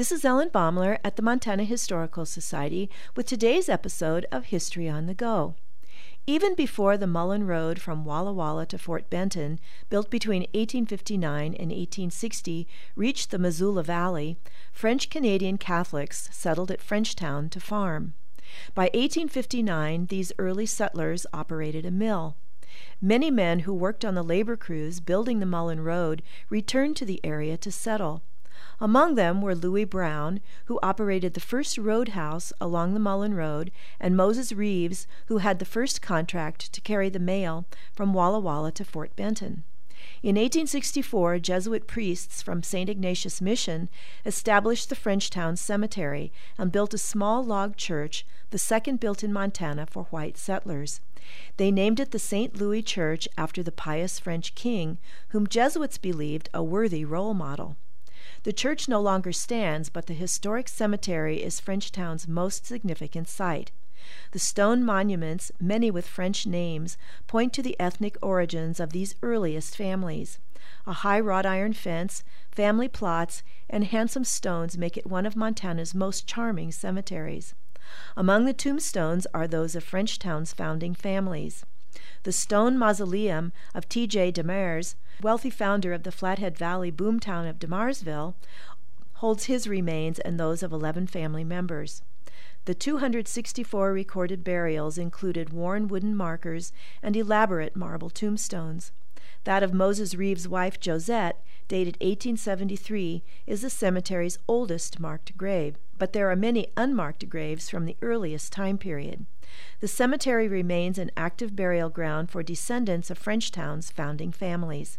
This is Ellen Baumler at the Montana Historical Society with today's episode of History on the Go. Even before the Mullan Road from Walla Walla to Fort Benton, built between 1859 and 1860, reached the Missoula Valley, French Canadian Catholics settled at Frenchtown to farm. By 1859, these early settlers operated a mill. Many men who worked on the labor crews building the Mullan Road returned to the area to settle. Among them were Louis Brown, who operated the first roadhouse along the Mullan Road, and Moses Reeves, who had the first contract to carry the mail from Walla Walla to Fort Benton. In 1864, Jesuit priests from St. Ignatius Mission established the Frenchtown Cemetery and built a small log church, the second built in Montana for white settlers. They named it the St. Louis Church after the pious French king, whom Jesuits believed a worthy role model. The church no longer stands, but the historic cemetery is Frenchtown's most significant site. The stone monuments, many with French names, point to the ethnic origins of these earliest families. A high wrought iron fence, family plots, and handsome stones make it one of Montana's most charming cemeteries. Among the tombstones are those of Frenchtown's founding families. The stone mausoleum of T.J. Demers, wealthy founder of the Flathead Valley boomtown of Demersville, holds his remains and those of 11 family members. The 264 recorded burials included worn wooden markers and elaborate marble tombstones. That of Moses Reeves' wife Josette, dated 1873, is the cemetery's oldest marked grave, but there are many unmarked graves from the earliest time period. The cemetery remains an active burial ground for descendants of Frenchtown's founding families.